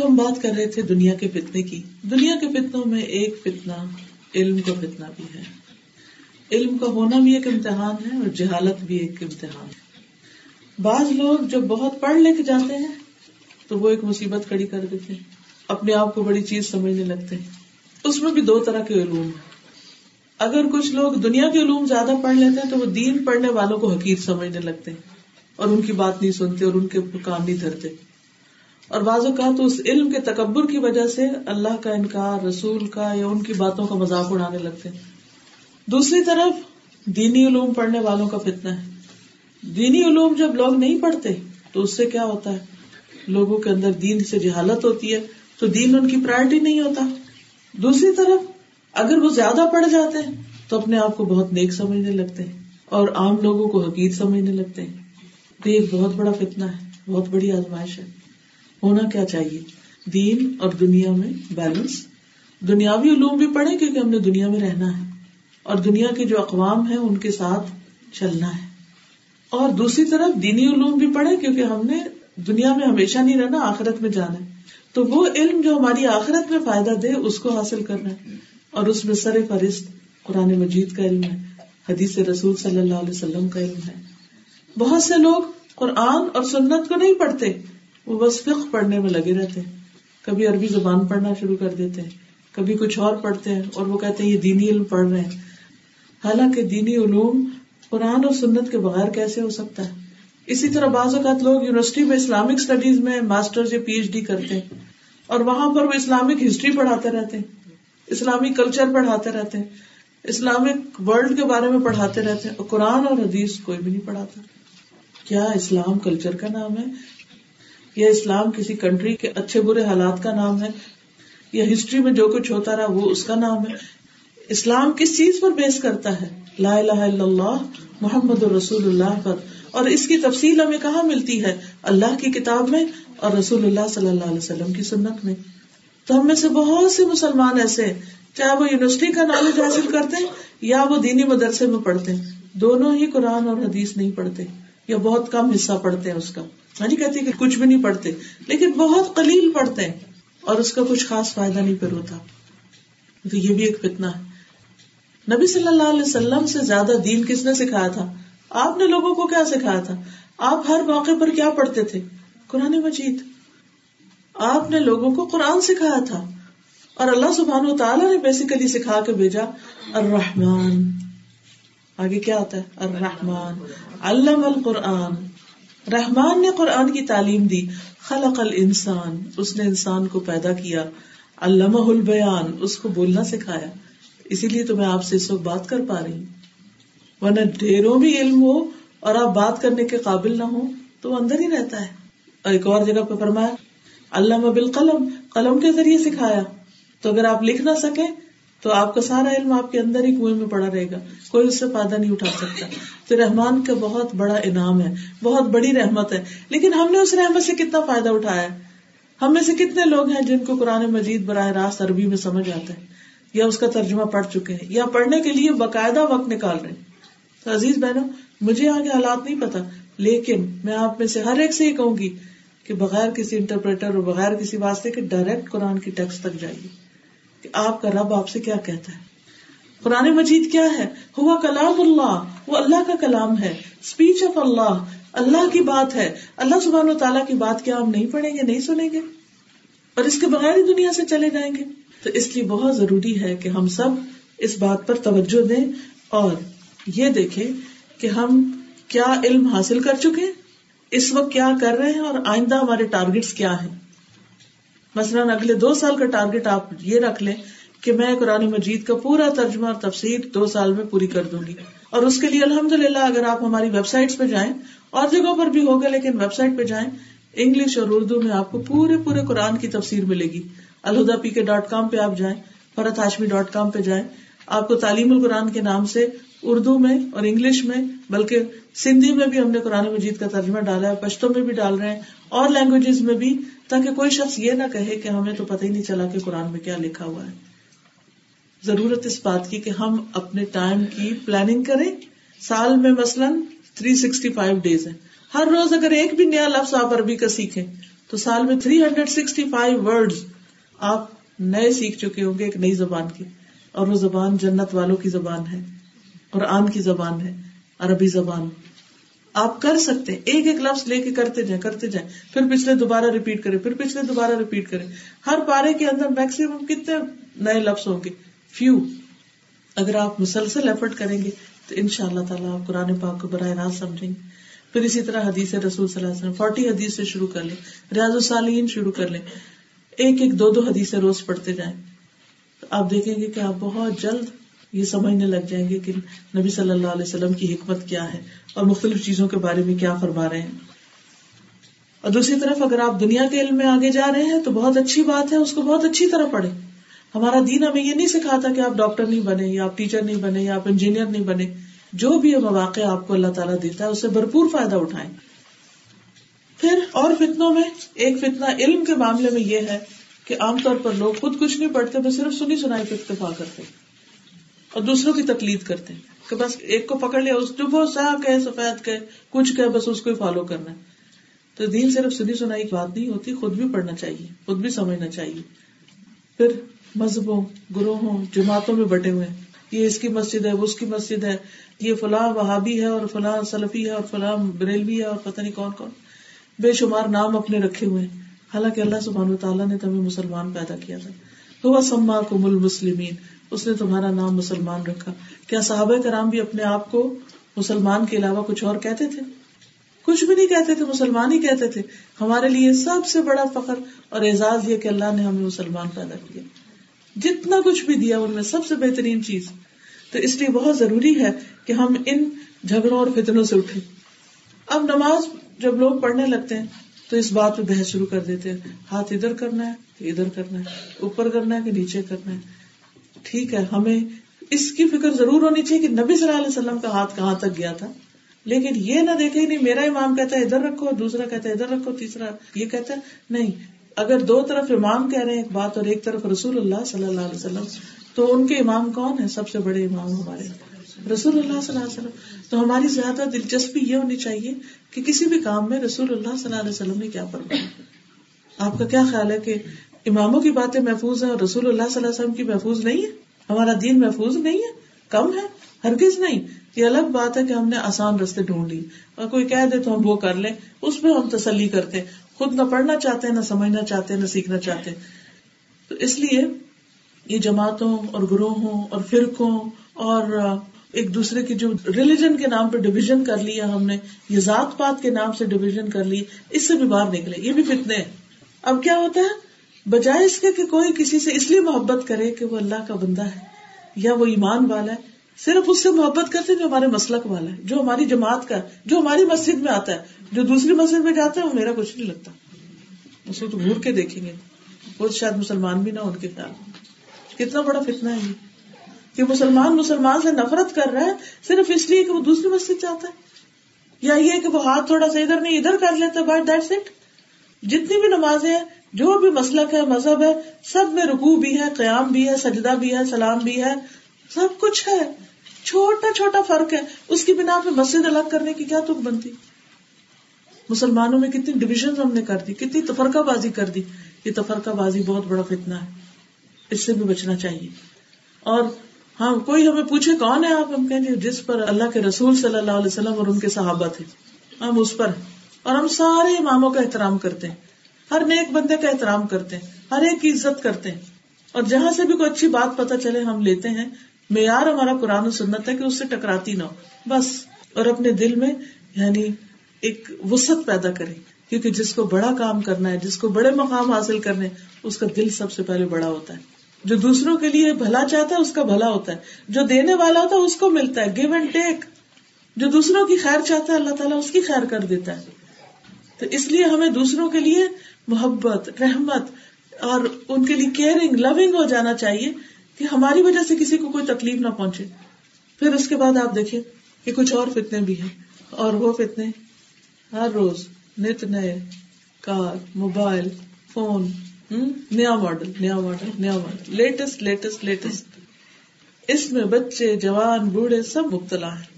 تو ہم بات کر رہے تھے دنیا کے فتنے کی۔ دنیا کے فتنوں میں ایک فتنا علم کا فتنا بھی ہے۔ علم کا ہونا بھی ایک امتحان ہے اور جہالت بھی ایک امتحان ہے۔ بعض لوگ جب بہت پڑھ لے کے جاتے ہیں تو وہ ایک مصیبت کھڑی کر دیتے ہیں۔ اپنے آپ کو بڑی چیز سمجھنے لگتے ہیں۔ اس میں بھی دو طرح کے علوم ہیں۔ اگر کچھ لوگ دنیا کے علوم زیادہ پڑھ لیتے ہیں تو وہ دین پڑھنے والوں کو حقیق سمجھنے لگتے ہیں اور ان کی بات نہیں سنتے اور ان کے کام نہیں دھرتے۔ اور بعض اوقات اس علم کے تکبر کی وجہ سے اللہ کا انکار، رسول کا یا ان کی باتوں کا مذاق اڑانے لگتے ہیں۔ دوسری طرف، دینی علوم پڑھنے والوں کا فتنا ہے۔ دینی علوم جب لوگ نہیں پڑھتے، تو اس سے کیا ہوتا ہے؟ لوگوں کے اندر دین سے جہالت ہوتی ہے، تو دین ان کی پرائرٹی نہیں ہوتا۔ دوسری طرف، اگر وہ زیادہ پڑھ جاتے ہیں، تو اپنے آپ کو بہت نیک سمجھنے لگتے ہیں اور عام لوگوں کو حقیق سمجھنے لگتے ہیں۔ تو ایک بہت بڑا فتنا ہے، بہت بڑی آزمائش ہے۔ ہونا کیا چاہیے؟ دین اور دنیا میں بیلنس دنیاوی علوم بھی پڑھے کیونکہ ہم نے دنیا میں رہنا ہے اور دنیا کے جو اقوام ہیں ان کے ساتھ چلنا ہے۔ اور دوسری طرف دینی علوم بھی پڑھے کیونکہ ہم نے دنیا میں ہمیشہ نہیں رہنا، آخرت میں جانا ہے۔ تو وہ علم جو ہماری آخرت میں فائدہ دے، اس کو حاصل کرنا ہے۔ اور اس میں سر فہرست قرآن مجید کا علم ہے، حدیث رسول صلی اللہ علیہ وسلم کا علم ہے۔ بہت سے لوگ قرآن اور سنت کو نہیں پڑھتے۔ وہ بس فقہ پڑھنے میں لگے رہتے ہیں۔ کبھی عربی زبان پڑھنا شروع کر دیتے ہیں، کبھی کچھ اور پڑھتے ہیں اور وہ کہتے ہیں یہ دینی علم پڑھ رہے ہیں۔ حالانکہ دینی علوم قرآن اور سنت کے بغیر کیسے ہو سکتا ہے؟ اسی طرح بعض اوقات لوگ یونیورسٹی میں اسلامک اسٹڈیز میں ماسٹر یا پی ایچ ڈی کرتے ہیں اور وہاں پر وہ اسلامک ہسٹری پڑھاتے رہتے ہیں، اسلامی کلچر پڑھاتے رہتے ہیں، اسلامک ورلڈ کے بارے میں پڑھاتے رہتے ہیں قرآن اور حدیث کوئی بھی نہیں پڑھاتا۔ کیا اسلام کلچر کا نام ہے؟ یا اسلام کسی کنٹری کے اچھے برے حالات کا نام ہے، یا ہسٹری میں جو کچھ ہوتا رہا وہ اس کا نام ہے۔ اسلام کس چیز پر بیس کرتا ہے؟ لا الہ الا اللہ، محمد رسول اللہ پر۔ اور اس کی تفصیل ہمیں کہاں ملتی ہے؟ اللہ کی کتاب میں اور رسول اللہ صلی اللہ علیہ وسلم کی سنت میں۔ تو ہم میں سے بہت سے مسلمان ایسے ہیں، چاہے وہ یونیورسٹی کا نالج حاصل کرتے ہیں یا وہ دینی مدرسے میں پڑھتے۔ ہیں دونوں ہی قرآن اور حدیث نہیں پڑھتے۔ یا بہت کم حصہ پڑھتے ہیں اس کا۔ ہاں جی کہتی کہ کچھ بھی نہیں پڑھتے، لیکن بہت قلیل پڑھتے ہیں اور اس کا کچھ خاص فائدہ نہیں پھر ہوتا۔ تو یہ بھی ایک فتنا ہے۔ نبی صلی اللہ علیہ وسلم سے زیادہ دین کس نے سکھایا تھا؟ آپ نے لوگوں کو کیا سکھایا تھا؟ آپ ہر موقع پر کیا پڑھتے تھے؟ قرآن مجید۔ آپ نے لوگوں کو قرآن سکھایا تھا۔ اور اللہ سبحان و تعالیٰ نے بیسیکلی سکھا کے بھیجا، الرحمن۔ آگے کیا ہوتا ہے؟ الرحمن. علم القرآن. رحمان نے قرآن کی تعلیم دی. خلق الانسان. اس نے انسان کو پیدا کیا. علامہ البیان. اس کو بولنا سکھایا. اسی لیے تو میں آپ سے اس وقت بات کر پا رہی ہوں. ورنہ ڈھیروں بھی علم ہو اور آپ بات کرنے کے قابل نہ ہو تو وہ اندر ہی رہتا ہے. اور ایک اور جگہ پہ فرمایا اللہ بال قلم قلم کے ذریعے سکھایا. تو اگر آپ لکھ نہ سکے تو آپ کا سارا علم آپ کے اندر ہی کنویں میں پڑا رہے گا۔ کوئی اس سے فائدہ نہیں اٹھا سکتا۔ تو رحمان کا بہت بڑا انعام ہے، بہت بڑی رحمت ہے۔ لیکن ہم نے اس رحمت سے کتنا فائدہ اٹھایا ہم میں سے کتنے لوگ ہیں جن کو قرآن مجید براہ راست عربی میں سمجھ آتا ہے؟ یا اس کا ترجمہ پڑھ چکے ہیں، یا پڑھنے کے لیے باقاعدہ وقت نکال رہے ہیں؟ تو عزیز بہنوں، مجھے آگے حالات نہیں پتا لیکن میں آپ میں سے ہر ایک سے یہ کہوں گی کہ بغیر کسی انٹرپریٹر اور بغیر کسی واسطے کے ڈائریکٹ قرآن کی ٹیکسٹ تک جائیے۔ کہ آپ کا رب آپ سے کیا کہتا ہے؟ قرآن مجید کیا ہے؟ ہوا کلام اللہ، وہ اللہ کا کلام ہے۔ اسپیچ آف اللہ اللہ کی بات ہے۔ اللہ سبحان و تعالیٰ کی بات کیا ہم نہیں پڑھیں گے، نہیں سنیں گے؟ اور اس کے بغیر ہی دنیا سے چلے جائیں گے۔ تو اس لیے بہت ضروری ہے کہ ہم سب اس بات پر توجہ دیں اور یہ دیکھیں کہ ہم کیا علم حاصل کر چکے اس وقت کیا کر رہے ہیں اور آئندہ ہمارے ٹارگیٹس کیا ہیں۔ مثلاً اگلے دو سال کا ٹارگیٹ آپ یہ رکھ لیں کہ میں قرآن مجید کا پورا ترجمہ اور تفصیل دو سال میں پوری کر دوں گی۔ اور اس کے لیے الحمد للہ اگر آپ ہماری ویب سائٹ پہ جائیں، اور جگہوں پر بھی ہوگا لیکن ویب سائٹ پہ جائیں، انگلش اور اردو میں آپ کو پورے پورے قرآن کی تفسیر ملے گی۔ الہدا پی کے ڈاٹ کام پہ آپ جائیں، فرت ہاشمی ڈاٹ کام پہ جائیں، آپ کو تعلیم القرآن کے نام سے اردو میں اور انگلش میں، بلکہ سندھی میں بھی ہم نے قرآن مجید کا ترجمہ ڈالا ہے پشتوں میں بھی ڈال رہے ہیں، اور لینگویجز میں بھی، تاکہ کوئی شخص یہ نہ کہے کہ ہمیں تو پتہ ہی نہیں چلا کہ قرآن میں کیا لکھا ہوا ہے۔ ضرورت اس بات کی کہ ہم اپنے ٹائم کی پلاننگ کریں۔ سال میں مثلاً تھری سکسٹی فائیو ڈیز ہے ہر روز اگر ایک بھی نیا لفظ آپ عربی کا سیکھیں، تو سال میں three hundred sixty five word آپ نئے سیکھ چکے ہوں گے ایک نئی زبان کی۔ اور وہ زبان جنت والوں کی زبان ہے۔ اور آن کی زبان ہے، عربی زبان۔ آپ کر سکتے ہیں، ایک ایک لفظ لے کے کرتے جائیں کرتے جائیں۔ پھر پچھلے دوبارہ ریپیٹ کریں، پھر پچھلے دوبارہ ریپیٹ کریں۔ ہر پارے کے اندر میکسیمم کتنے نئے لفظ ہوں گے؟ فیو اگر آپ مسلسل ایفرٹ کریں گے، تو ان شاء اللہ تعالیٰ آپ قرآن پاک کو براہ راست سمجھیں گے۔ پھر اسی طرح حدیث رسول صلی اللہ علیہ وسلم فورٹی حدیث سے شروع کر لیں۔ ریاض الصالحین شروع کر لیں۔ ایک ایک دو دو حدیث روز پڑھتے جائیں۔ تو آپ دیکھیں گے کہ آپ بہت جلد یہ سمجھنے لگ جائیں گے کہ نبی صلی اللہ علیہ وسلم کی حکمت کیا ہے اور مختلف چیزوں کے بارے میں کیا فرما رہے ہیں۔ اور دوسری طرف اگر آپ دنیا کے علم میں آگے جا رہے ہیں تو بہت اچھی بات ہے، اس کو بہت اچھی طرح پڑھیں۔ ہمارا دین ہمیں یہ نہیں سکھاتا کہ آپ ڈاکٹر نہیں بنے یا آپ ٹیچر نہیں بنے یا آپ انجینئر نہیں بنے جو بھی مواقع آپ کو اللہ تعالیٰ دیتا ہے اسے بھرپور فائدہ اٹھائیں۔ پھر اور فتنوں میں، ایک فتنا علم کے معاملے میں یہ ہے کہ عام طور پر لوگ خود کچھ نہیں پڑھتے، بس صرف سنی سنائی پہ اکتفا کرتے۔ اور دوسروں کی تکلید کرتے ہیں کہ بس ایک کو پکڑ لیا، اس ڈبو سا کہ سفید کہ کچھ کہ بس اس کو فالو کرنا ہے۔ تو دین صرف سنی سنائی کی بات نہیں ہوتی، خود بھی پڑھنا چاہیے، خود بھی سمجھنا چاہیے۔ پھر مذہبوں، گروہوں، جماعتوں میں بٹے ہوئے یہ اس کی مسجد ہے، وہ اس کی مسجد ہے، یہ فلاں وہابی ہے اور فلاں سلفی ہے اور فلاں بریلوی ہے اور پتہ نہیں کون کون۔ بے شمار نام اپنے رکھے ہوئے ہیں۔ حالانکہ اللہ سبحانہ تعالیٰ نے تمہیں مسلمان پیدا کیا تھا۔ تو وہ سما کو مل مسلمین اس نے تمہارا نام مسلمان رکھا۔ کیا صحابہ کرام بھی اپنے آپ کو مسلمان کے علاوہ کچھ اور کہتے تھے؟ کچھ بھی نہیں کہتے تھے، مسلمان ہی کہتے تھے۔ ہمارے لیے سب سے بڑا فخر اور اعزاز یہ کہ اللہ نے ہمیں مسلمان پیدا کیا۔ جتنا کچھ بھی دیا، ان میں سب سے بہترین چیز۔ تو اس لیے بہت ضروری ہے کہ ہم ان جھگڑوں اور فتنوں سے اٹھے اب نماز جب لوگ پڑھنے لگتے ہیں، تو اس بات پہ بحث شروع کر دیتے ہیں۔ ہاتھ ادھر کرنا ہے کہ ادھر کرنا ہے۔ اوپر کرنا ہے کہ نیچے کرنا ہے۔ ٹھیک ہے، ہمیں اس کی فکر ضرور ہونی چاہیے کہ نبی صلی اللہ علیہ وسلم کا ہاتھ کہاں تک گیا تھا۔ لیکن یہ نہ دیکھے نہیں، میرا امام کہتا ہے ادھر رکھو، دوسرا کہتا ہے ادھر رکھو، تیسرا یہ کہتا ہے۔ نہیں، اگر دو طرف امام کہہ رہے ہیں ایک بات اور ایک طرف رسول اللہ صلی اللہ علیہ وسلم، تو ان کے امام کون ہے سب سے بڑے امام ہمارے رسول اللہ صلی اللہ علیہ وسلم۔ تو ہماری زیادہ دلچسپی یہ ہونی چاہیے کہ کسی بھی کام میں رسول اللہ صلی اللہ علیہ وسلم نے کیا فرمایا۔ آپ کا کیا خیال ہے کہ اماموں کی باتیں محفوظ ہیں اور رسول اللہ صلی اللہ علیہ وسلم کی محفوظ نہیں ہے ہمارا دین محفوظ نہیں ہے؟ کم ہے؟ ہرگز نہیں۔ یہ الگ بات ہے کہ ہم نے آسان رستے ڈھونڈ لی اور کوئی کہہ دے تو ہم وہ کر لیں۔ اس میں ہم تسلی کرتے خود نہ پڑھنا چاہتے، نہ سمجھنا چاہتے، نہ سیکھنا چاہتے۔ تو اس لیے یہ جماعتوں اور گروہوں اور فرقوں اور ایک دوسرے کی جو ریلیجن کے نام پہ ڈویژن کر لیا ہم نے، یہ ذات پات کے نام سے ڈویژن کر لی، اس سے بھی باہر نکلے۔ یہ بھی فتنے اب کیا ہوتا ہے؟ بجائے اس کے کہ کوئی کسی سے اس لیے محبت کرے کہ وہ اللہ کا بندہ ہے یا وہ ایمان والا ہے، صرف اس سے محبت کرتے جو ہمارے مسلک والا ہے، جو ہماری جماعت کا، جو ہماری مسجد میں آتا ہے، جو دوسری مسجد میں جاتا ہے، وہ میرا کچھ نہیں لگتا۔ اس کو تو گور کے دیکھیں گے۔ وہ شاید مسلمان بھی نہ ان کے خیال کتنا بڑا فتنا ہے یہ۔ کہ مسلمان مسلمان سے نفرت کر رہا ہے، صرف اس لیے کہ وہ دوسری مسجد جاتا ہے۔ یا یہ کہ وہ ہاتھ تھوڑا سا ادھر نہیں، ادھر کر لیتا بٹ دیٹس اٹ جتنی بھی نمازیں ہیں جو بھی مسلک ہے، مذہب ہے، سب میں رکو بھی ہے، قیام بھی ہے، سجدہ بھی ہے، سلام بھی ہے، سب کچھ ہے۔ چھوٹا چھوٹا فرق ہے۔ اس کی بنا پہ مسجد الگ کرنے کی کیا تک بنتی؟ مسلمانوں میں کتنی ڈویژن ہم نے کر دی، کتنی تفرقہ بازی کر دی۔ یہ تفرقہ بازی بہت بڑا فتنا ہے۔ اس سے بھی بچنا چاہیے۔ اور ہاں کوئی ہمیں پوچھے کون ہے آپ؟ ہم کہیں جس پر اللہ کے رسول صلی اللہ علیہ وسلم اور ان کے صحابہ تھے۔ ہم اس پر اور ہم سارے اماموں کا احترام کرتے ہیں۔ ہر نیک بندے کا احترام کرتے ہیں، ہر ایک کی عزت کرتے ہیں۔ اور جہاں سے بھی کوئی اچھی بات پتا چلے، ہم لیتے ہیں، معیار ہمارا قرآن و سنت ہے کہ اس سے ٹکراتی نہ ہو۔ بس، اور اپنے دل میں یعنی ایک وسط پیدا کرے کیونکہ جس کو بڑا کام کرنا ہے، جس کو بڑے مقام حاصل کرنے، اس کا دل سب سے پہلے بڑا ہوتا ہے۔ جو دوسروں کے لیے بھلا چاہتا ہے، اس کا بھلا ہوتا ہے۔ جو دینے والا ہوتا ہے، اس کو ملتا ہے۔ گیو اینڈ ٹیک جو دوسروں کی خیر چاہتا ہے، اللہ تعالیٰ اس کی خیر کر دیتا ہے۔ تو اس لیے ہمیں دوسروں کے لیے محبت، رحمت، اور ان کے لیے کیئرنگ لونگ ہو جانا چاہیے کہ ہماری وجہ سے کسی کو کوئی تکلیف نہ پہنچے۔ پھر اس کے بعد آپ دیکھیں کہ کچھ اور فتنے بھی ہیں، اور وہ فتنے ہر روز نت نئے، کار، موبائل، فون نیا ماڈل نیا ماڈل نیا ماڈل لیٹسٹ لیٹسٹ لیٹسٹ اس میں بچے، جوان، بوڑھے سب مبتلا ہیں۔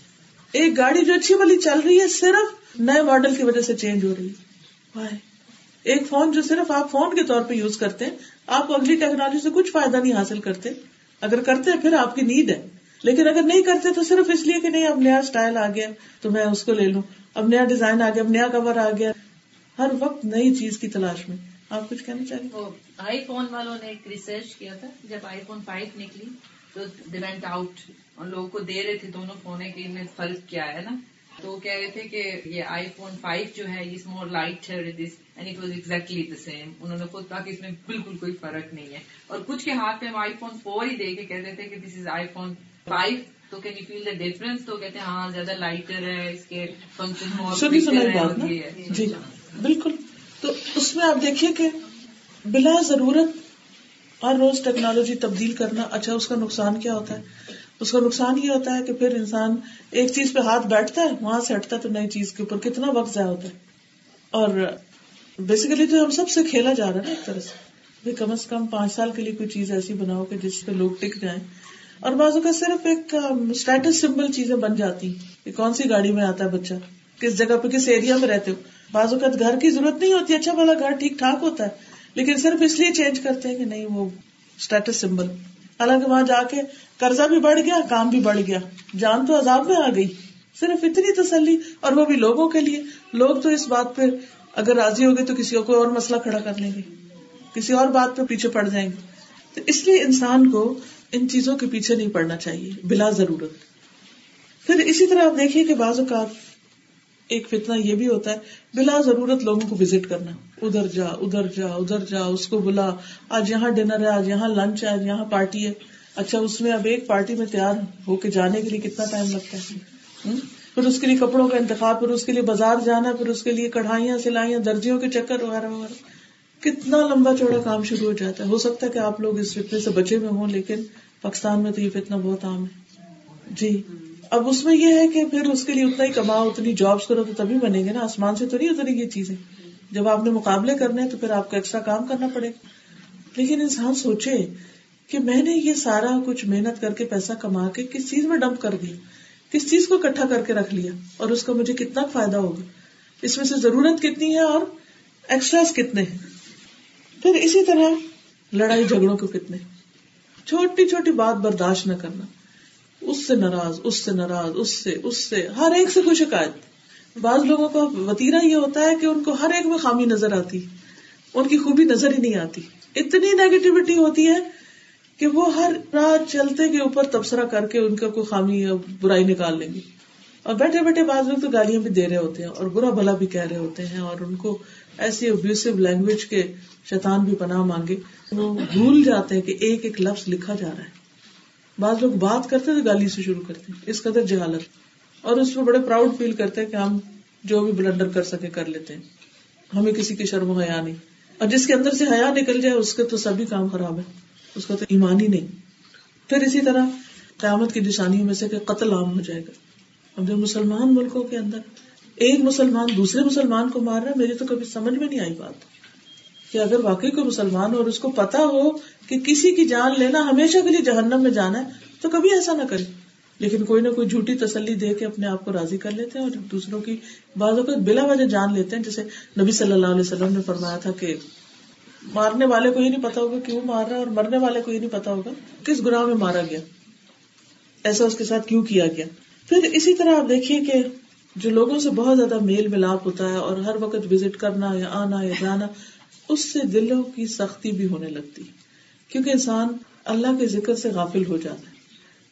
ایک گاڑی جو اچھی والی چل رہی ہے، صرف نئے ماڈل کی وجہ سے چینج ہو رہی ہے۔ ایک فون جو صرف آپ فون کے طور پہ یوز کرتے ہیں، آپ اگلی ٹیکنالوجی سے کچھ فائدہ نہیں حاصل کرتے۔ اگر کرتے پھر آپ کی نیڈ ہے۔ لیکن اگر نہیں کرتے تو صرف اس لیے کہ نہیں، اب نیا اسٹائل آ گیا، تو میں اس کو لے لوں۔ اب نیا ڈیزائن آ گیا، اب نیا کور آ گیا۔ ہر وقت نئی چیز کی تلاش میں۔ آپ کچھ کہنا چاہیں آئی فون والوں نے ایک ریسرچ کیا تھا۔ جب آئی فون فائیو نکلی، تو وینٹ آؤٹ اور لوگوں کو دے رہے تھے دونوں فون کے ان میں فرق کیا ہے نا۔ تو کہہ رہے تھے کہ یہ آئی فون فائیو جو ہے اس more light and was exactly the same انہوں نے خود کہا کہ اس میں بالکل کوئی فرق نہیں ہے۔ اور کچھ کے ہاتھ میں آئی فون فور ہی دے کے کہتے تھے کہ this is iPhone five تو can you feel the difference تو کہتے ہیں ہاں زیادہ لائٹر ہے اس کے فنکشن جی بالکل۔ تو اس میں آپ دیکھیے کہ بلا ضرورت ہر روز ٹیکنالوجی تبدیل کرنا اچھا اس کا نقصان کیا ہوتا ہے؟ اس کا نقصان یہ ہوتا ہے کہ پھر انسان ایک چیز پہ ہاتھ بیٹھتا ہے، وہاں سے ہٹتا ہے تو نئی چیز کے اوپر کتنا وقت ضائع ہوتا ہے۔ اور بیسیکلی تو ہم سب سے کھیلا جا رہا ہے نا ایک طرح سے۔ کم از کم پانچ سال کے لیے کوئی چیز ایسی بناؤ کہ جس پہ لوگ ٹک جائیں۔ اور بازو کا صرف ایک اسٹیٹس سمبل چیزیں بن جاتی کہ کون سی گاڑی میں آتا ہے بچہ؟ کس جگہ پہ، کس ایریا میں رہتے ہو؟ بعض اوقات گھر کی ضرورت نہیں ہوتی اچھا والا گھر ٹھیک ٹھاک ہوتا ہے، لیکن صرف اس لیے چینج کرتے ہیں کہ نہیں، وہ اسٹیٹس سمبل حالانکہ وہاں جا کے قرضہ بھی بڑھ گیا، کام بھی بڑھ گیا۔ جان تو عذاب میں آ گئی۔ صرف اتنی تسلی اور وہ بھی لوگوں کے لیے۔ لوگ تو اس بات پہ اگر راضی ہو گئے تو کسی اور اور مسئلہ کھڑا کر لیں گے۔ کسی اور بات پہ پیچھے پڑ جائیں گے۔ تو اس لیے انسان کو ان چیزوں کے پیچھے نہیں پڑنا چاہیے، بلا ضرورت۔ پھر اسی طرح آپ دیکھیے کہ بعض اوقات ایک فتنا یہ بھی ہوتا ہے، بلا ضرورت لوگوں کو وزٹ کرنا۔ ادھر جا ادھر جا ادھر جا، اس کو بلا۔ آج یہاں ڈنر ہے، آج یہاں لنچ ہے، آج یہاں پارٹی ہے۔ اچھا اس میں اب ایک پارٹی میں تیار ہو کے جانے کے لیے کتنا ٹائم لگتا ہے؟ پھر اس کے لیے کپڑوں کا انتخاب، پھر اس کے لیے بازار جانا، پھر اس کے لیے کڑھائیاں سلائیاں درجیوں کے چکر وغیرہ وغیرہ۔ کتنا لمبا چوڑا کام شروع ہو جاتا ہے؟ ہو سکتا ہے کہ آپ لوگ اس فتنے سے بچے میں ہوں، لیکن پاکستان میں تو یہ فتنا بہت عام ہے۔ جی۔ اب اس میں یہ ہے کہ پھر اس کے لیے اتنا ہی کماؤ، اتنی جابس کرو تو تبھی بنے گے نا۔ آسمان سے تو نہیں اتنی یہ چیزیں۔ جب آپ نے مقابلے کرنے تو پھر آپ کو ایکسٹرا کام کرنا پڑے گا۔ لیکن انسان سوچے کہ میں نے یہ سارا کچھ محنت کر کے پیسہ کما کے کس چیز میں ڈمپ کر دیا، کس چیز کو اکٹھا کر کے رکھ لیا اور اس کا مجھے کتنا فائدہ ہوگا؟ اس میں سے ضرورت کتنی ہے اور ایکسٹرا کتنے ہیں؟ پھر اسی طرح لڑائی جھگڑوں کے کتنے چھوٹی چھوٹی بات برداشت نہ کرنا۔ اس سے ناراض، اس سے ناراض، اس سے اس سے، ہر ایک سے کوئی شکایت۔ بعض لوگوں کا وتیرا یہ ہوتا ہے کہ ان کو ہر ایک میں خامی نظر آتی، ان کی خوبی نظر ہی نہیں آتی۔ اتنی نیگیٹیوٹی ہوتی ہے کہ وہ ہر رات چلتے کے اوپر تبصرہ کر کے ان کا کوئی خامی یا برائی نکال لیں گے۔ اور بیٹھے بیٹھے بعض لوگ تو گالیاں بھی دے رہے ہوتے ہیں اور برا بھلا بھی کہہ رہے ہوتے ہیں اور ان کو ایسی ابیوسو لینگویج کے شیطان بھی پناہ مانگے۔ وہ بھول جاتے ہیں کہ ایک ایک لفظ لکھا جا رہا ہے۔ بعض لوگ بات کرتے تو گالی سے شروع کرتے اس قدر جہالت۔ اور اس میں بڑے پراؤڈ فیل کرتے کہ ہم جو بھی بلنڈر کر سکے کر لیتے ہیں۔ ہمیں کسی کی شرم حیا نہیں۔ اور جس کے اندر سے حیا نکل جائے، اس کے تو سبھی کام خراب ہے اس کا تو ایمان ہی نہیں۔ پھر اسی طرح قیامت کی نشانیوں میں سے کہ قتل عام ہو جائے گا۔ اب جو مسلمان ملکوں کے اندر ایک مسلمان دوسرے مسلمان کو مار رہا ہے میری تو کبھی سمجھ میں نہیں آئی بات۔ کہ اگر واقعی کوئی مسلمان اور اس کو پتا ہو کہ کسی کی جان لینا ہمیشہ کے لیے جہنم میں جانا ہے، تو کبھی ایسا نہ کرے۔ لیکن کوئی نہ کوئی جھوٹی تسلی دے کے اپنے آپ کو راضی کر لیتے ہیں اور دوسروں کی بعض اوقات بلا وجہ جان لیتے ہیں، جیسے نبی صلی اللہ علیہ وسلم نے فرمایا تھا کہ مارنے والے کو یہ نہیں پتا ہوگا کیوں مار رہا ہے اور مرنے والے کو یہ نہیں پتا ہوگا کس گناہ میں مارا گیا، ایسا اس کے ساتھ کیوں کیا گیا۔ پھر اسی طرح آپ دیکھیے کہ جو لوگوں سے بہت زیادہ میل ملاپ ہوتا ہے اور ہر وقت وزٹ کرنا یا آنا یا جانا، اس سے دلوں کی سختی بھی ہونے لگتی کیونکہ انسان اللہ کے ذکر سے غافل ہو جاتا ہے۔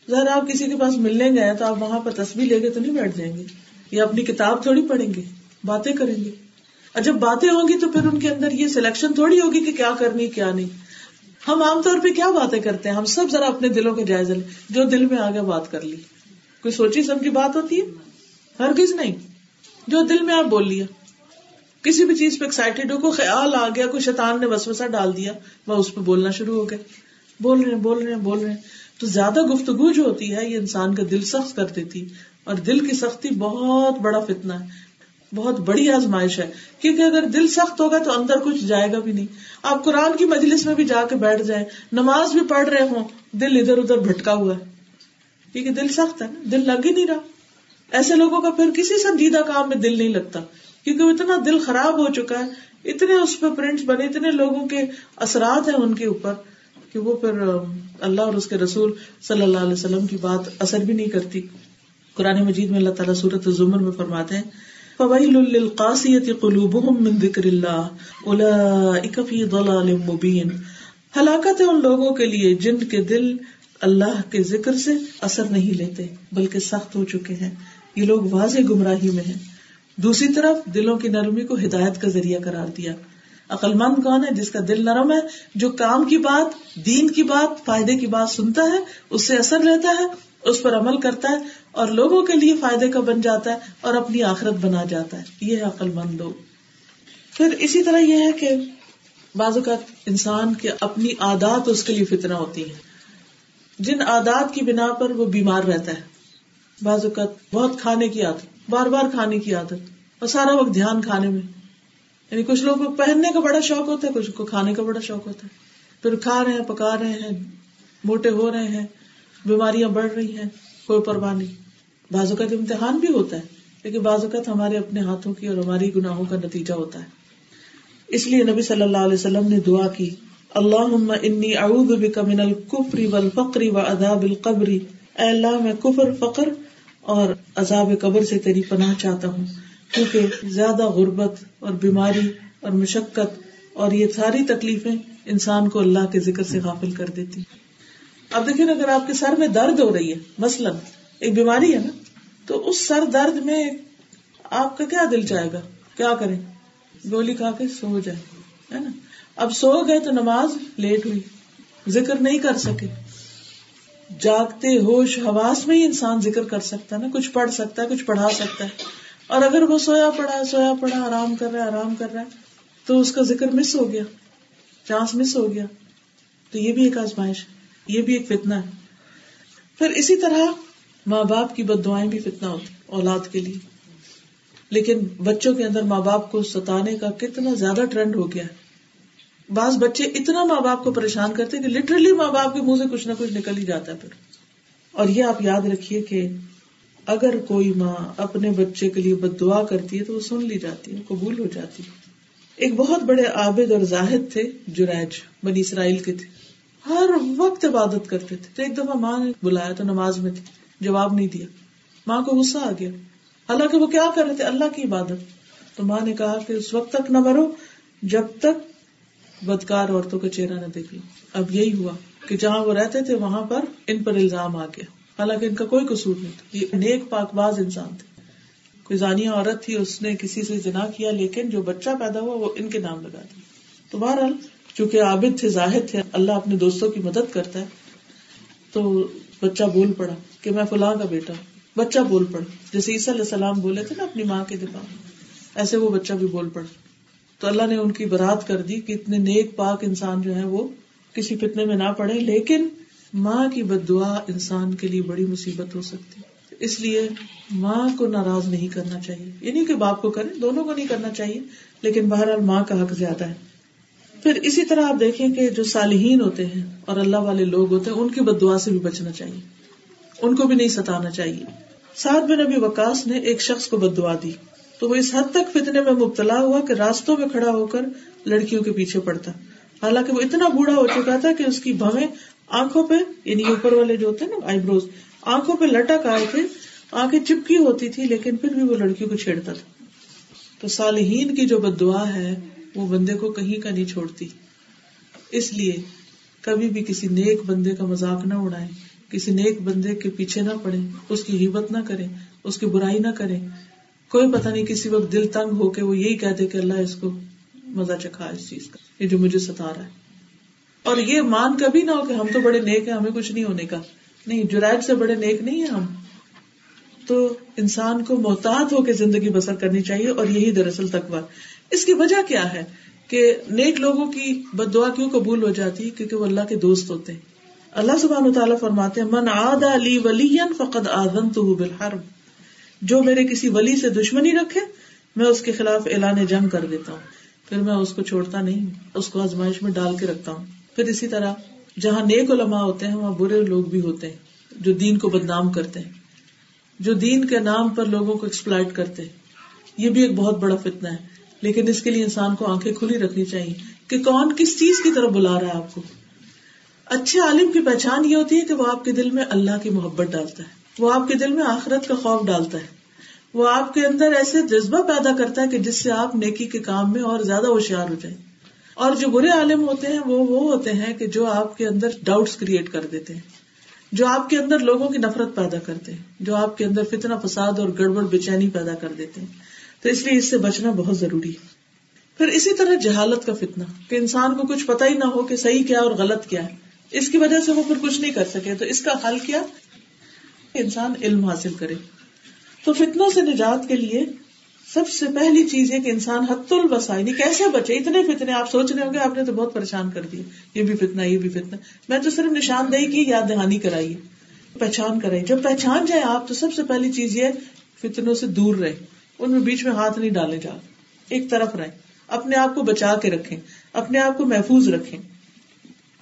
ظاہر آپ کسی کے پاس ملنے گئے تو آپ وہاں پر تصویر لے کے تو نہیں بیٹھ جائیں گے، یا اپنی کتاب تھوڑی پڑھیں گے، باتیں کریں گے۔ اور جب باتیں ہوں گی تو پھر ان کے اندر یہ سلیکشن تھوڑی ہوگی کہ کیا کرنی کیا نہیں۔ ہم عام طور پہ کیا باتیں کرتے ہیں؟ ہم سب ذرا اپنے دلوں کے جائزے لیں۔ جو دل میں آگے بات کر لی۔ کوئی سوچی سمجھی بات ہوتی ہے؟ ہر نہیں۔ جو دل میں آپ بول لیا کسی بھی چیز پہ ایکسائٹیڈ ہو، کوئی خیال آ گیا، کوئی شیطان نے وسوسہ ڈال دیا، وہ اس پہ بولنا شروع ہو گئے۔ بول رہے ہیں، بول رہے ہیں، بول رہے ہیں۔ تو زیادہ گفتگو جو ہوتی ہے، یہ انسان کا دل سخت کر دیتی اور دل کی سختی بہت بڑا فتنا ہے۔ بہت بڑی آزمائش ہے۔ کیونکہ اگر دل سخت ہوگا تو اندر کچھ جائے گا بھی نہیں۔ آپ قرآن کی مجلس میں بھی جا کے بیٹھ جائیں۔ نماز بھی پڑھ رہے ہوں۔ دل ادھر ادھر بھٹکا ہوا ہے۔ کیونکہ دل سخت ہے نا۔ دل لگ ہی نہیں رہا۔ ایسے لوگوں کا پھر کسی سنجیدہ کام میں دل نہیں لگتا۔ کیونکہ وہ اتنا دل خراب ہو چکا ہے۔ اتنے اس پہ پرنٹس بنے، اتنے لوگوں کے اثرات ہیں ان کے اوپر کہ وہ پھر اللہ اور اس کے رسول صلی اللہ علیہ وسلم کی بات اثر بھی نہیں کرتی۔ قرآن مجید میں اللہ تعالیٰ صورت ظمر میں فرماتے ہیں فویل للقاسیت قلوبهم من ذکر اللہ اولئک فی ضلال مبین۔ ہلاکت ہے ان لوگوں کے لیے جن کے دل اللہ کے ذکر سے اثر نہیں لیتے، بلکہ سخت ہو چکے ہیں۔ یہ لوگ واضح گمراہی میں ہیں۔ دوسری طرف دلوں کی نرمی کو ہدایت کا ذریعہ قرار دیا۔ عقل مند کون ہے جس کا دل نرم ہے، جو کام کی بات، دین کی بات، فائدے کی بات سنتا ہے، اس سے اثر لیتا ہے، اس پر عمل کرتا ہے اور لوگوں کے لیے فائدے کا بن جاتا ہے اور اپنی آخرت بنا جاتا ہے۔ یہ ہے عقل مند لوگ۔ پھر اسی طرح یہ ہے کہ بعض اوقات انسان کے اپنی عادات اس کے لیے فتنہ ہوتی ہے جن عادات کی بنا پر وہ بیمار رہتا ہے۔ بعض اوقات بہت کھانے کی عادت، بار بار کھانے کی عادت اور سارا وقت دھیان کھانے میں۔ یعنی کچھ لوگوں کو پہننے کا بڑا شوق ہوتا ہے، کچھ کو کھانے کا بڑا شوق ہوتا ہے۔ پھر کھا رہے ہیں، پکا رہے ہیں، موٹے ہو رہے ہیں، بیماریاں بڑھ رہی ہیں، کوئی پرواہ نہیں۔ بعض اوقات امتحان بھی ہوتا ہے، لیکن بعض اوقات ہمارے اپنے ہاتھوں کی اور ہماری گناہوں کا نتیجہ ہوتا ہے۔ اس لیے نبی صلی اللہ علیہ وسلم نے دعا کی اللہ انی اعوذ بک من الکفر والفقر وعذاب القبر۔ اے اللہ، میں کفر، فقر اور عذاب قبر سے تیری پناہ چاہتا ہوں، کیونکہ زیادہ غربت اور بیماری اور مشقت اور یہ ساری تکلیفیں انسان کو اللہ کے ذکر سے غافل کر دیتی۔ اب دیکھیں، اگر آپ کے سر میں درد ہو رہی ہے، مثلاً ایک بیماری ہے نا، تو اس سر درد میں آپ کا کیا دل چاہے گا؟ کیا کریں؟ گولی کھا کے سو جائے ہے نا؟ اب سو گئے تو نماز لیٹ ہوئی، ذکر نہیں کر سکے۔ جاگتے ہوش حواس میں ہی انسان ذکر کر سکتا ہے نا، کچھ پڑھ سکتا ہے، کچھ پڑھا سکتا ہے۔ اور اگر وہ سویا پڑا سویا پڑا آرام کر رہا ہے، آرام کر رہا ہے، تو اس کا ذکر مس ہو گیا، چانس مس ہو گیا۔ تو یہ بھی ایک آزمائش یہ بھی ایک فتنا ہے۔ پھر اسی طرح ماں باپ کی بد دعائیں بھی فتنا ہوتی اولاد کے لیے۔ لیکن بچوں کے اندر ماں باپ کو ستانے کا کتنا زیادہ ٹرینڈ ہو گیا ہے۔ بعض بچے اتنا ماں باپ کو پریشان کرتے کہ لٹرلی ماں باپ کے منہ سے کچھ نہ کچھ نکل ہی جاتا ہے پھر۔ اور یہ آپ یاد رکھیے کہ اگر کوئی ماں اپنے بچے کے لیے بد دعا کرتی ہے تو وہ سن لی جاتی ہے، قبول ہو جاتی ہے۔ ایک بہت بڑے عابد اور زاہد تھے، جریج، بنی اسرائیل کے تھے۔ ہر وقت عبادت کرتے تھے۔ تو ایک دفعہ ماں نے بلایا تو نماز میں تھی۔ جواب نہیں دیا۔ ماں کو غصہ آ گیا۔ حالانکہ وہ کیا کر رہے تھے؟ اللہ کی عبادت۔ تو ماں نے کہا کہ اس وقت تک نہ مرو، جب تک بدکار عورتوں کا چہرہ نہ دیکھ لو۔ اب یہی ہوا کہ جہاں وہ رہتے تھے، وہاں پر ان پر الزام آ گیا۔ حالانکہ ان کا کوئی قصور نہیں تھا۔ یہ نیک پاک باز انسان تھے۔ کوئی زانیہ عورت تھی، اس نے کسی سے جنا کیا، لیکن جو بچہ پیدا ہوا، وہ ان کے نام لگا دیا۔ تو بہرحال، چونکہ عابد تھے، ظاہر تھے، اللہ اپنے دوستوں کی مدد کرتا ہے۔ تو بچہ بول پڑا کہ میں فلاں کا بیٹا بچہ بول پڑا۔ جیسے عیسیٰ علیہ السلام بولے تھے نا اپنی ماں کے دفاع ایسے وہ بچہ بھی بول پڑا۔ تو اللہ نے ان کی برات کر دی کہ اتنے نیک پاک انسان جو ہے وہ کسی فتنے میں نہ پڑے، لیکن ماں کی بد دعا انسان کے لیے بڑی مصیبت ہو سکتی۔ اس لیے ماں کو ناراض نہیں کرنا چاہیے۔ یہ نہیں کہ باپ کو کریں، دونوں کو نہیں کرنا چاہیے، لیکن بہرحال ماں کا حق زیادہ ہے۔ پھر اسی طرح آپ دیکھیں کہ جو صالحین ہوتے ہیں اور اللہ والے لوگ ہوتے ہیں، ان کی بد دعا سے بھی بچنا چاہیے۔ ان کو بھی نہیں ستانا چاہیے۔ ساتھ میں نبی وکاس نے ایک شخص کو بد دعا دی۔ تو وہ اس حد تک فتنے میں مبتلا ہوا کہ راستوں میں کھڑا ہو کر لڑکیوں کے پیچھے پڑتا۔ حالانکہ وہ اتنا بوڑھا ہو چکا تھا کہ اس کی بھویں آنکھوں پہ یعنی اوپر والے جو ہوتے ہیں نا آئی بروز آنکھوں پہ لٹک آئے تھے۔ آنکھیں چپکی ہوتی تھی، لیکن پھر بھی وہ لڑکیوں کو چھیڑتا تھا۔ تو صالحین کی جو بد دعا ہے وہ بندے کو کہیں کا نہیں چھوڑتی۔ اس لیے کبھی بھی کسی نیک بندے کا مذاق نہ اڑائے کسی نیک بندے کے پیچھے نہ پڑے اس کی ہمت نہ کرے اس کی برائی نہ کرے کوئی پتہ نہیں کسی وقت دل تنگ ہو کے وہ یہی کہتے کہ اللہ اس کو مزہ چکھا اس چیز کا، یہ جو مجھے ستا رہا ہے۔ اور یہ مان کبھی نہ ہو کہ ہم تو بڑے نیک ہیں، ہمیں کچھ نہیں ہونے کا۔ نہیں، جرائد سے بڑے نیک نہیں ہیں ہم۔ تو انسان کو محتاط ہو کے زندگی بسر کرنی چاہیے اور یہی دراصل تقوا اس کی وجہ کیا ہے کہ نیک لوگوں کی بد دعا کیوں قبول ہو جاتی؟ ہے کیونکہ وہ اللہ کے دوست ہوتے ہیں۔ اللہ سبحان تعالیٰ فرماتے ہیں، من آد علی ولی فقد آدم تو بالحرب جو میرے کسی ولی سے دشمنی رکھے، میں اس کے خلاف اعلان جنگ کر دیتا ہوں۔ پھر میں اس کو چھوڑتا نہیں، اس کو آزمائش میں ڈال کے رکھتا ہوں۔ پھر اسی طرح، جہاں نیک علماء ہوتے ہیں، وہاں برے لوگ بھی ہوتے ہیں، جو دین کو بدنام کرتے ہیں۔ جو دین کے نام پر لوگوں کو ایکسپلائٹ کرتے ہیں۔ یہ بھی ایک بہت بڑا فتنہ ہے۔ لیکن اس کے لیے انسان کو آنکھیں کھلی رکھنی چاہیے کہ کون کس چیز کی طرف بلا رہا ہے آپ کو۔ اچھے عالم کی پہچان یہ ہوتی ہے کہ وہ آپ کے دل میں اللہ کی محبت ڈالتا ہے، وہ آپ کے دل میں آخرت کا خوف ڈالتا ہے، وہ آپ کے اندر ایسے جذبہ پیدا کرتا ہے کہ جس سے آپ نیکی کے کام میں اور زیادہ ہوشیار ہو جائیں۔ اور جو برے عالم ہوتے ہیں، وہ وہ ہوتے ہیں کہ جو آپ کے اندر ڈاؤٹس کریٹ کر دیتے ہیں، جو آپ کے اندر لوگوں کی نفرت پیدا کرتے ہیں، جو آپ کے اندر فتنا فساد اور گڑبڑ بےچینی پیدا کر دیتے ہیں۔ تو اس لیے اس سے بچنا بہت ضروری ہے۔ پھر اسی طرح جہالت کا فتنا کہ انسان کو کچھ پتا ہی نہ ہو کہ صحیح کیا اور غلط کیا ہے۔ اس کی وجہ سے وہ پھر کچھ نہیں کر سکے۔ تو اس کا حل کیا؟ انسان علم حاصل کرے۔ تو فتنوں سے نجات کے لیے سب سے پہلی چیز ہے کہ انسان حت البسا یعنی کیسے بچے؟ اتنے فتنے، آپ سوچ رہے ہوں گے، آپ نے تو بہت پریشان کر دیا یہ بھی فتنا یہ بھی فتنا میں تو صرف نشاندہی کی، یاد دہانی کرائی پہچان کرائی۔ جب پہچان جائے آپ، تو سب سے پہلی چیز یہ فتنوں سے دور رہے۔ ان میں بیچ میں ہاتھ نہیں ڈالے جا ایک طرف رہے اپنے آپ کو بچا کے رکھیں، اپنے آپ کو محفوظ رکھیں۔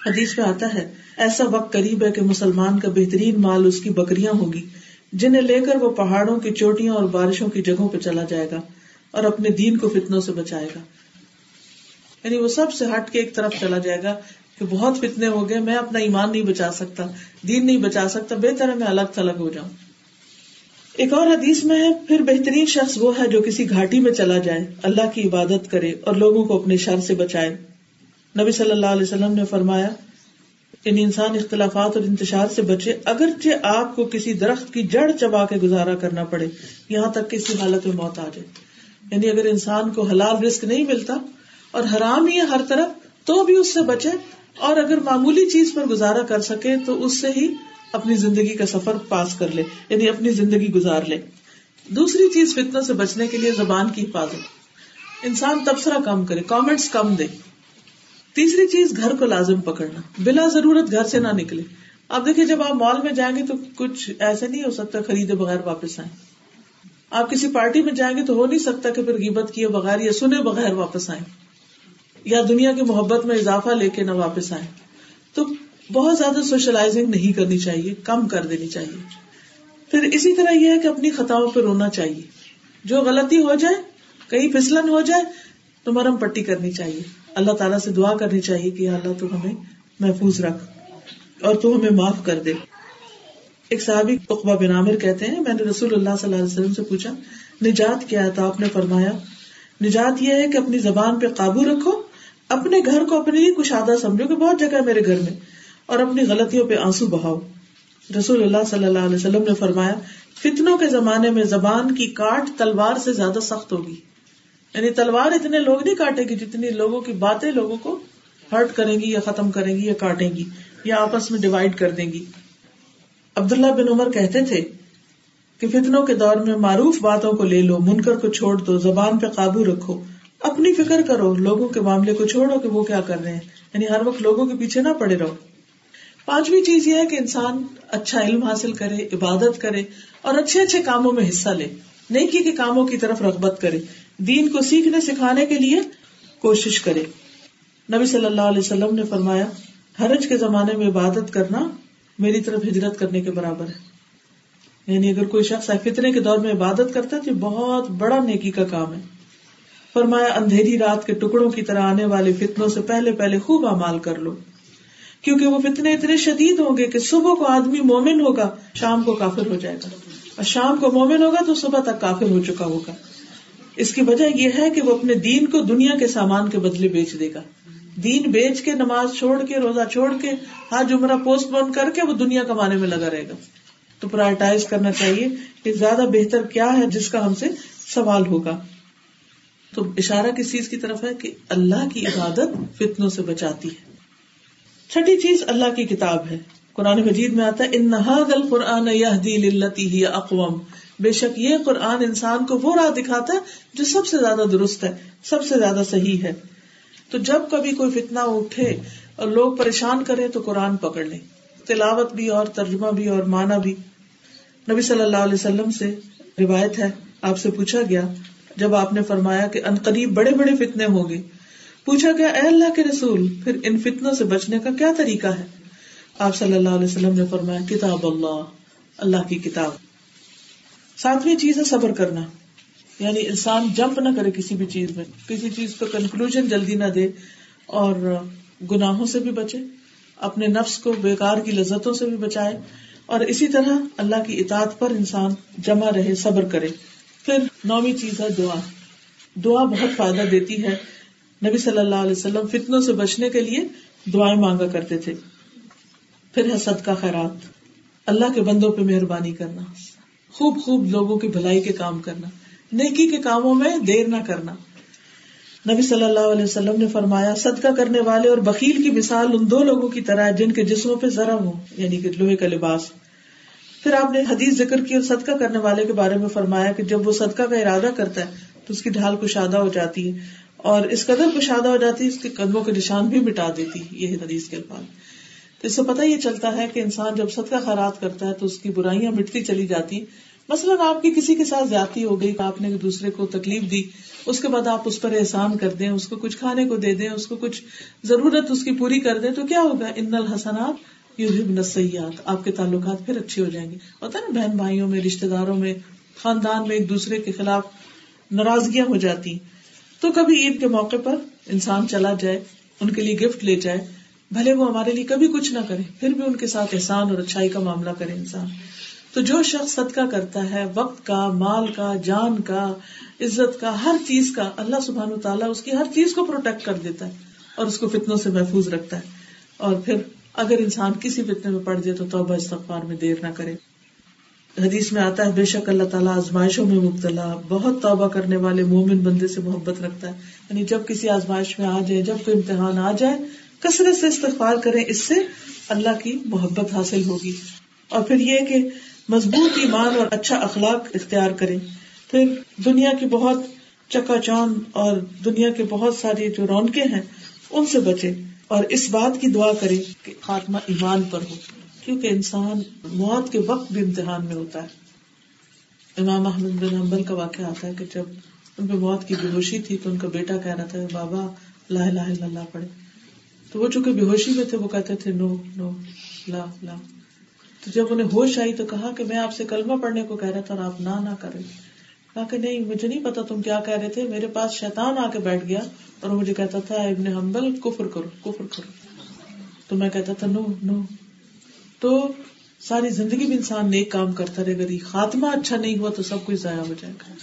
حدیث میں آتا ہے، ایسا وقت قریب ہے کہ مسلمان کا بہترین مال اس کی بکریاں ہوگی جنہیں لے کر وہ پہاڑوں کی چوٹیاں اور بارشوں کی جگہوں پہ چلا جائے گا اور اپنے دین کو فتنوں سے بچائے گا۔ یعنی وہ سب سے ہٹ کے ایک طرف چلا جائے گا کہ بہت فتنے ہو گئے، میں اپنا ایمان نہیں بچا سکتا، دین نہیں بچا سکتا، بہتر ہے میں الگ تھلگ ہو جاؤں۔ ایک اور حدیث میں ہے، پھر بہترین شخص وہ ہے جو کسی گھاٹی میں چلا جائے، اللہ کی عبادت کرے اور لوگوں کو اپنے شر سے بچائے۔ نبی صلی اللہ علیہ وسلم نے فرمایا یعنی انسان اختلافات اور انتشار سے بچے، اگرچہ آپ کو کسی درخت کی جڑ چبا کے گزارا کرنا پڑے، یہاں تک کسی حالت میں موت آ جائے۔ یعنی اگر انسان کو حلال رسک نہیں ملتا اور حرام ہی ہے ہر طرف، تو بھی اس سے بچے اور اگر معمولی چیز پر گزارا کر سکے، تو اس سے ہی اپنی زندگی کا سفر پاس کر لے یعنی اپنی زندگی گزار لے۔ دوسری چیز فتنوں سے بچنے کے لیے زبان کی حفاظت۔ انسان تبصرہ کم کرے کامنٹس کم دے۔ تیسری چیز، گھر کو لازم پکڑنا۔ بلا ضرورت گھر سے نہ نکلے۔ اب دیکھیں، جب آپ مال میں جائیں گے تو کچھ ایسے نہیں ہو سکتا خریدے بغیر واپس آئیں۔ آپ کسی پارٹی میں جائیں گے تو ہو نہیں سکتا کہ پھر غیبت کیے بغیر یا سنے بغیر واپس آئیں۔ یا دنیا کی محبت میں اضافہ لے کے نہ واپس آئیں۔ تو بہت زیادہ سوشلائزنگ نہیں کرنی چاہیے، کم کر دینی چاہیے۔ پھر اسی طرح یہ ہے کہ اپنی خطاؤں پہ رونا چاہیے۔ جو غلطی ہو جائے، کہیں پھسلن ہو جائے، تو مرم پٹی کرنی چاہیے۔ اللہ تعالیٰ سے دعا کرنی چاہیے کہ اللہ تو ہمیں محفوظ رکھ اور تو ہمیں معاف کر دے۔ ایک صحابی اقبا بن عامر کہتے ہیں، میں نے رسول اللہ صلی اللہ علیہ وسلم سے پوچھا، نجات کیا تھا آپ نے فرمایا، نجات یہ ہے کہ اپنی زبان پہ قابو رکھو، اپنے گھر کو اپنے لیے کشادہ سمجھو کہ بہت جگہ ہے میرے گھر میں۔ اور اپنی غلطیوں پہ آنسو بہاؤ۔ رسول اللہ صلی اللہ علیہ وسلم نے فرمایا، فتنوں کے زمانے میں زبان کی کاٹ تلوار سے زیادہ سخت ہوگی۔ یعنی تلوار اتنے لوگ نہیں کاٹے گی جتنی لوگوں کی باتیں لوگوں کو ہرٹ کریں گی یا ختم کریں گی یا کاٹیں گی یا آپس میں ڈیوائڈ کر دیں گی۔ عبداللہ بن عمر کہتے تھے کہ فتنوں کے دور میں معروف باتوں کو لے لو، منکر کو چھوڑ دو، زبان پہ قابو رکھو۔ اپنی فکر کرو، لوگوں کے معاملے کو چھوڑو کہ وہ کیا کر رہے ہیں۔ یعنی ہر وقت لوگوں کے پیچھے نہ پڑے رہو۔ پانچویں چیز یہ ہے کہ انسان اچھا علم حاصل کرے، عبادت کرے اور اچھے اچھے کاموں میں حصہ لے، نیکی کے کاموں کی طرف رغبت کرے، دین کو سیکھنے سکھانے کے لیے کوشش کرے۔ نبی صلی اللہ علیہ وسلم نے فرمایا، حرج کے زمانے میں عبادت کرنا میری طرف ہجرت کرنے کے برابر ہے۔ یعنی اگر کوئی شخص فتنے کے دور میں عبادت کرتا ہے تو بہت بڑا نیکی کا کام ہے۔ فرمایا، اندھیری رات کے ٹکڑوں کی طرح آنے والے فتنوں سے پہلے پہلے خوب امال کر لو۔ کیونکہ وہ فتنے اتنے شدید ہوں گے کہ صبح کو آدمی مومن ہوگا، شام کو کافر ہو جائے گا۔ اور شام کو مومن ہوگا تو صبح تک کافر ہو چکا ہوگا۔ اس کی وجہ یہ ہے کہ وہ اپنے دین کو دنیا کے سامان کے بدلے بیچ دے گا۔ دین بیچ کے، نماز چھوڑ کے، روزہ چھوڑ کے، ہر جمرہ پوسٹ بون کر کے وہ دنیا کمانے میں لگا رہے گا۔ تو پرائرٹائز کرنا چاہیے کہ زیادہ بہتر کیا ہے جس کا ہم سے سوال ہوگا۔ تو اشارہ کس چیز کی طرف ہے؟ کہ اللہ کی عبادت فتنوں سے بچاتی ہے۔ چھٹی چیز اللہ کی کتاب ہے۔ قرآن مجید میں آتا ہے، ان نہاد القرآن اقوام بے شک یہ قرآن انسان کو وہ راہ دکھاتا ہے جو سب سے زیادہ درست ہے، سب سے زیادہ صحیح ہے۔ تو جب کبھی کوئی فتنا اٹھے اور لوگ پریشان کرے تو قرآن پکڑ لیں۔ تلاوت بھی اور ترجمہ بھی اور مانا بھی۔ نبی صلی اللہ علیہ وسلم سے روایت ہے، آپ سے پوچھا گیا، جب آپ نے فرمایا کہ ان قریب بڑے بڑے فتنے ہوں گے پوچھا گیا، اے اللہ کے رسول، پھر ان فتنوں سے بچنے کا کیا طریقہ ہے؟ آپ صلی اللہ علیہ وسلم نے فرمایا، کتاب اللہ اللہ کی کتاب۔ ساتویں چیز ہے صبر کرنا۔ یعنی انسان جمپ نہ کرے کسی بھی چیز میں، کسی چیز پہ کنکلوژ جلدی نہ دے اور گناہوں سے بھی بچے، اپنے نفس کو بےکار کی لذتوں سے بھی بچائے۔ اور اسی طرح اللہ کی اطاعت پر انسان جمع رہے، صبر کرے۔ پھر نویں چیز ہے دعا۔ دعا بہت فائدہ دیتی ہے۔ نبی صلی اللہ علیہ وسلم فتنوں سے بچنے کے لیے دعائیں مانگا کرتے تھے۔ پھر ہے صدقہ خیرات۔ اللہ کے بندوں پہ مہربانی کرنا۔ خوب خوب لوگوں کی بھلائی کے کام کرنا۔ نیکی کے کاموں میں دیر نہ کرنا۔ نبی صلی اللہ علیہ وسلم نے فرمایا، صدقہ کرنے والے اور بکیل کی مثال ان دو لوگوں کی طرح جن کے جسموں پہ ذرا ہو یعنی کہ لوہے کا لباس۔ پھر آپ نے حدیث ذکر کی اور صدقہ کرنے والے کے بارے میں فرمایا کہ جب وہ صدقہ کا ارادہ کرتا ہے تو اس کی ڈھال کشادہ ہو جاتی ہے۔ اور اس قدر کشادہ ہو جاتی ہے اس کے قدموں کے نشان بھی مٹا دیتی یہ حدیث کے الفاظ تو اس سے پتہ یہ چلتا ہے کہ انسان جب صدقہ خیرات کرتا ہے تو اس کی برائیاں مٹتی چلی جاتی۔ مثلاً آپ کی کسی کے ساتھ زیادتی ہو گئی، آپ نے دوسرے کو تکلیف دی، اس کے بعد آپ اس پر احسان کر دیں، اس کو کچھ کھانے کو دے دیں، اس کو کچھ ضرورت اس کی پوری کر دیں، تو کیا ہوگا؟ ان الحسنات یو نسیات آپ کے تعلقات پھر اچھے ہو جائیں گے۔ ہوتا نا، بہن بھائیوں میں رشتے داروں میں، خاندان میں ایک دوسرے کے خلاف ناراضگیاں ہو جاتی۔ تو کبھی عید کے موقع پر انسان چلا جائے، ان کے لیے گفٹ لے جائے، بھلے وہ ہمارے لیے کبھی کچھ نہ کرے، پھر بھی ان کے ساتھ احسان اور اچھائی کا معاملہ کرے انسان۔ تو جو شخص صدقہ کرتا ہے، وقت کا، مال کا، جان کا، عزت کا، ہر چیز کا، اللہ سبحان و تعالیٰ اس کی ہر چیز کو پروٹیکٹ کر دیتا ہے اور اس کو فتنوں سے محفوظ رکھتا ہے۔ اور پھر اگر انسان کسی فتنے میں پڑ جائے تو توبہ استغفار میں دیر نہ کرے۔ حدیث میں آتا ہے، بے شک اللہ تعالیٰ آزمائشوں میں مبتلا، بہت توبہ کرنے والے مومن بندے سے محبت رکھتا ہے۔ یعنی جب کسی آزمائش میں آ جائے، جب کوئی امتحان آ جائے، کثرت سے استغفار کرے اس سے اللہ کی محبت حاصل ہوگی۔ اور پھر یہ کہ مضبوط ایمان اور اچھا اخلاق اختیار کرے پھر دنیا کی بہت چکا چوند اور دنیا کے بہت ساری جو رونقیں ہیں، ان سے بچے اور اس بات کی دعا کرے کہ خاتمہ ایمان پر ہو۔ کیونکہ انسان موت کے وقت بھی امتحان میں ہوتا ہے۔ امام احمد بن حنبل کا واقعہ آتا ہے کہ جب ان پہ موت کی بے ہوشی تھی تو ان کا بیٹا کہہ رہا تھا، بابا، لا الہ الا اللہ پڑھے۔ تو وہ چونکہ بے ہوشی میں تھے، وہ کہتے تھے نو نو لا لا۔ تو جب انہیں ہوش آئی تو کہا کہ میں آپ سے کلمہ پڑھنے کو کہہ رہا تھا اور آپ نہ نہ کرے کہا کہ نہیں، مجھے نہیں پتا تم کیا کہہ رہے تھے۔ میرے پاس شیطان آ کے بیٹھ گیا اور مجھے کہتا تھا ابن حنبل، کفر کرو کفر کرو۔ تو میں کہتا تھا نو نو تو ساری زندگی بھی انسان نیک کام کرتا رہے گا خاتمہ اچھا نہیں ہوا تو سب کچھ ضائع ہو جائے گا۔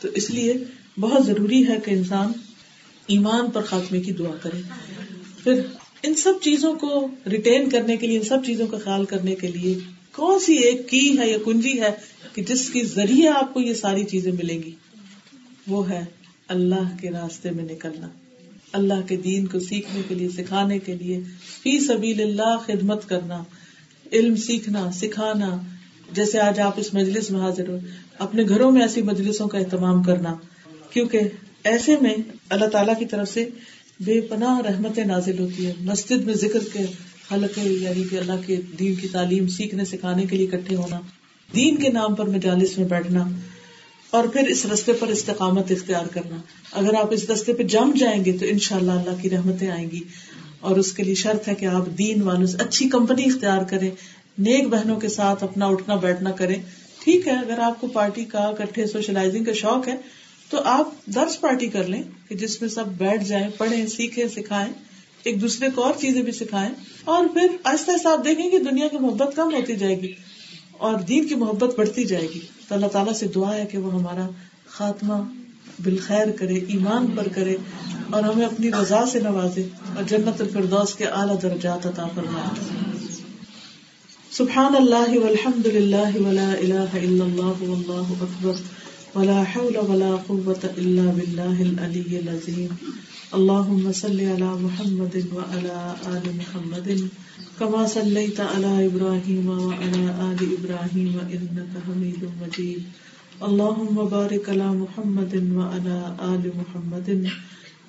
تو اس لیے بہت ضروری ہے کہ انسان ایمان پر خاتمے کی دعا کرے۔ پھر ان سب چیزوں کو ریٹین کرنے کے لیے، ان سب چیزوں کا خیال کرنے کے لیے کون سی ایک کی ہے یا کنجی ہے کہ جس کے ذریعے آپ کو یہ ساری چیزیں ملیں گی؟ وہ ہے اللہ کے راستے میں نکلنا۔ اللہ کے دین کو سیکھنے کے لیے، سکھانے کے لیے، فی سبیل اللہ خدمت کرنا۔ علم سیکھنا، سکھانا۔ جیسے آج آپ اس مجلس میں حاضر ہو اپنے گھروں میں ایسی مجلسوں کا اہتمام کرنا۔ کیونکہ ایسے میں اللہ تعالیٰ کی طرف سے بے پناہ رحمت نازل ہوتی ہے مسجد میں ذکر کے حلقے یعنی کہ اللہ کے دین کی تعلیم سیکھنے، سکھانے کے لیے اکٹھے ہونا، دین کے نام پر مجالس میں بیٹھنا، اور پھر اس رستے پر استقامت اختیار کرنا۔ اگر آپ اس رستے پہ جم جائیں گے تو ان شاء اللہ اللہ کی رحمتیں آئیں گی۔ اور اس کے لیے شرط ہے کہ آپ دین والوں سے اچھی کمپنی اختیار کریں، نیک بہنوں کے ساتھ اپنا اٹھنا بیٹھنا کریں۔ ٹھیک ہے، اگر آپ کو پارٹی کا کٹھے سوشلائزنگ کا شوق ہے، تو آپ درس پارٹی کر لیں کہ جس میں سب بیٹھ جائیں، پڑھیں، سیکھیں، سکھائیں۔ ایک دوسرے کو اور چیزیں بھی سکھائیں۔ اور پھر آہستہ آہستہ آپ دیکھیں کہ دنیا کی محبت کم ہوتی جائے گی اور دین کی محبت بڑھتی جائے گی۔ تو اللہ تعالیٰ سے دعا ہے کہ وہ ہمارا خاتمہ بالخیر کرے، ایمان پر کرے۔ اور ہمیں اپنی رضا سے نوازے اور جنت الفردوس کے اعلیٰ درجات عطا فرمائے۔ سبحان اللہ والحمد للہ ولا الہ الا اللہ واللہ اکبر ولا حول ولا قوة إلا بالله العلي العظيم اللهم صل على محمد وعلى آل محمد كما صليت على إبراهيم وعلى آل إبراهيم إنك حميد مجيد اللهم بارك على محمد وعلى آل محمد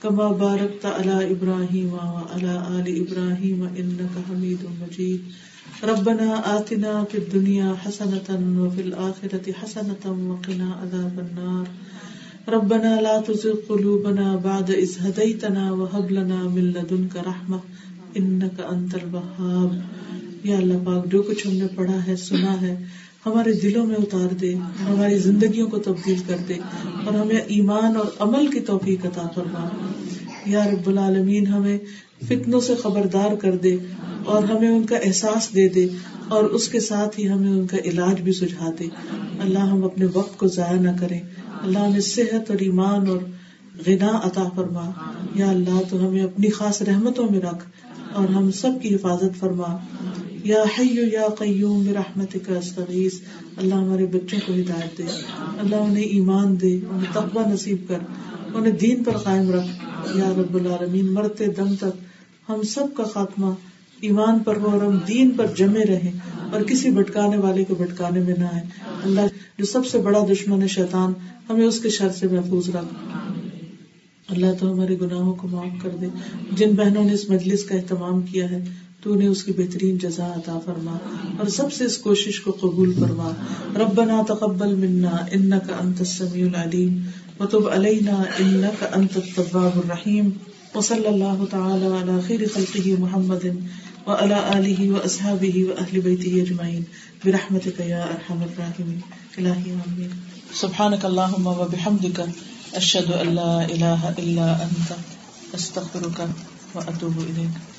كما باركت على إبراهيم وعلى آل إبراهيم إنك حميد مجيد. ربنا آتنا في الدنيا حسنة وفي الآخرة حسنة وقنا عذاب النار. ربنا لا تزغ قلوبنا بعد إذ هديتنا وهب لنا من لدنك رحمة إنك أنت الوهاب. یا اللہ پاک، جو کچھ ہم نے پڑھا ہے، سنا ہے ہمارے دلوں میں اتار دے، ہماری زندگیوں کو تبدیل کر دے اور ہمیں ایمان اور عمل کی توفیق عطا فرما۔ یا رب العالمین، ہمیں فتنوں سے خبردار کر دے اور ہمیں ان کا احساس دے دے اور اس کے ساتھ ہی ہمیں ان کا علاج بھی سجھا دے۔ اللہ ہم اپنے وقت کو ضائع نہ کریں۔ اللہ ہمیں صحت اور ایمان اور غنا عطا فرما۔ یا اللہ تو ہمیں اپنی خاص رحمتوں میں رکھ اور ہم سب کی حفاظت فرما۔ یا حیو یا قیوم رحمت کا استغیث، اللہ ہمارے بچوں کو ہدایت دے، اللہ انہیں ایمان دے، انہیں تقبہ نصیب کر، انہیں دین پر قائم رکھ۔ یا رب العالمین، مرتے دم تک ہم سب کا خاتمہ ایمان پر ہو اور ہم دین پر جمے رہیں اور کسی بھٹکانے والے کو بھٹکانے میں نہ آئے اللہ جو سب سے بڑا دشمن ہے شیطان، ہمیں اس کے شر سے محفوظ رکھ۔ اللہ تو ہمارے گناہوں کو معاف کر دے۔ جن بہنوں نے اس مجلس کا اہتمام کیا ہے تو نے اس کی بہترین جزا عطا فرما اور سب سے اس کوشش کو قبول فرما۔ ربنا تقبل منا انك انت السميع العليم وتب علينا انك انت التواب الرحيم وصلى الله تعالى على خير خلقه محمد وعلى اله واصحابه واهل بيته اجمعين برحمتك يا ارحم الراحمين الهي امين سبحانك اللهم وبحمدك اشهد ان لا اله الا انت استغفرك واتوب اليك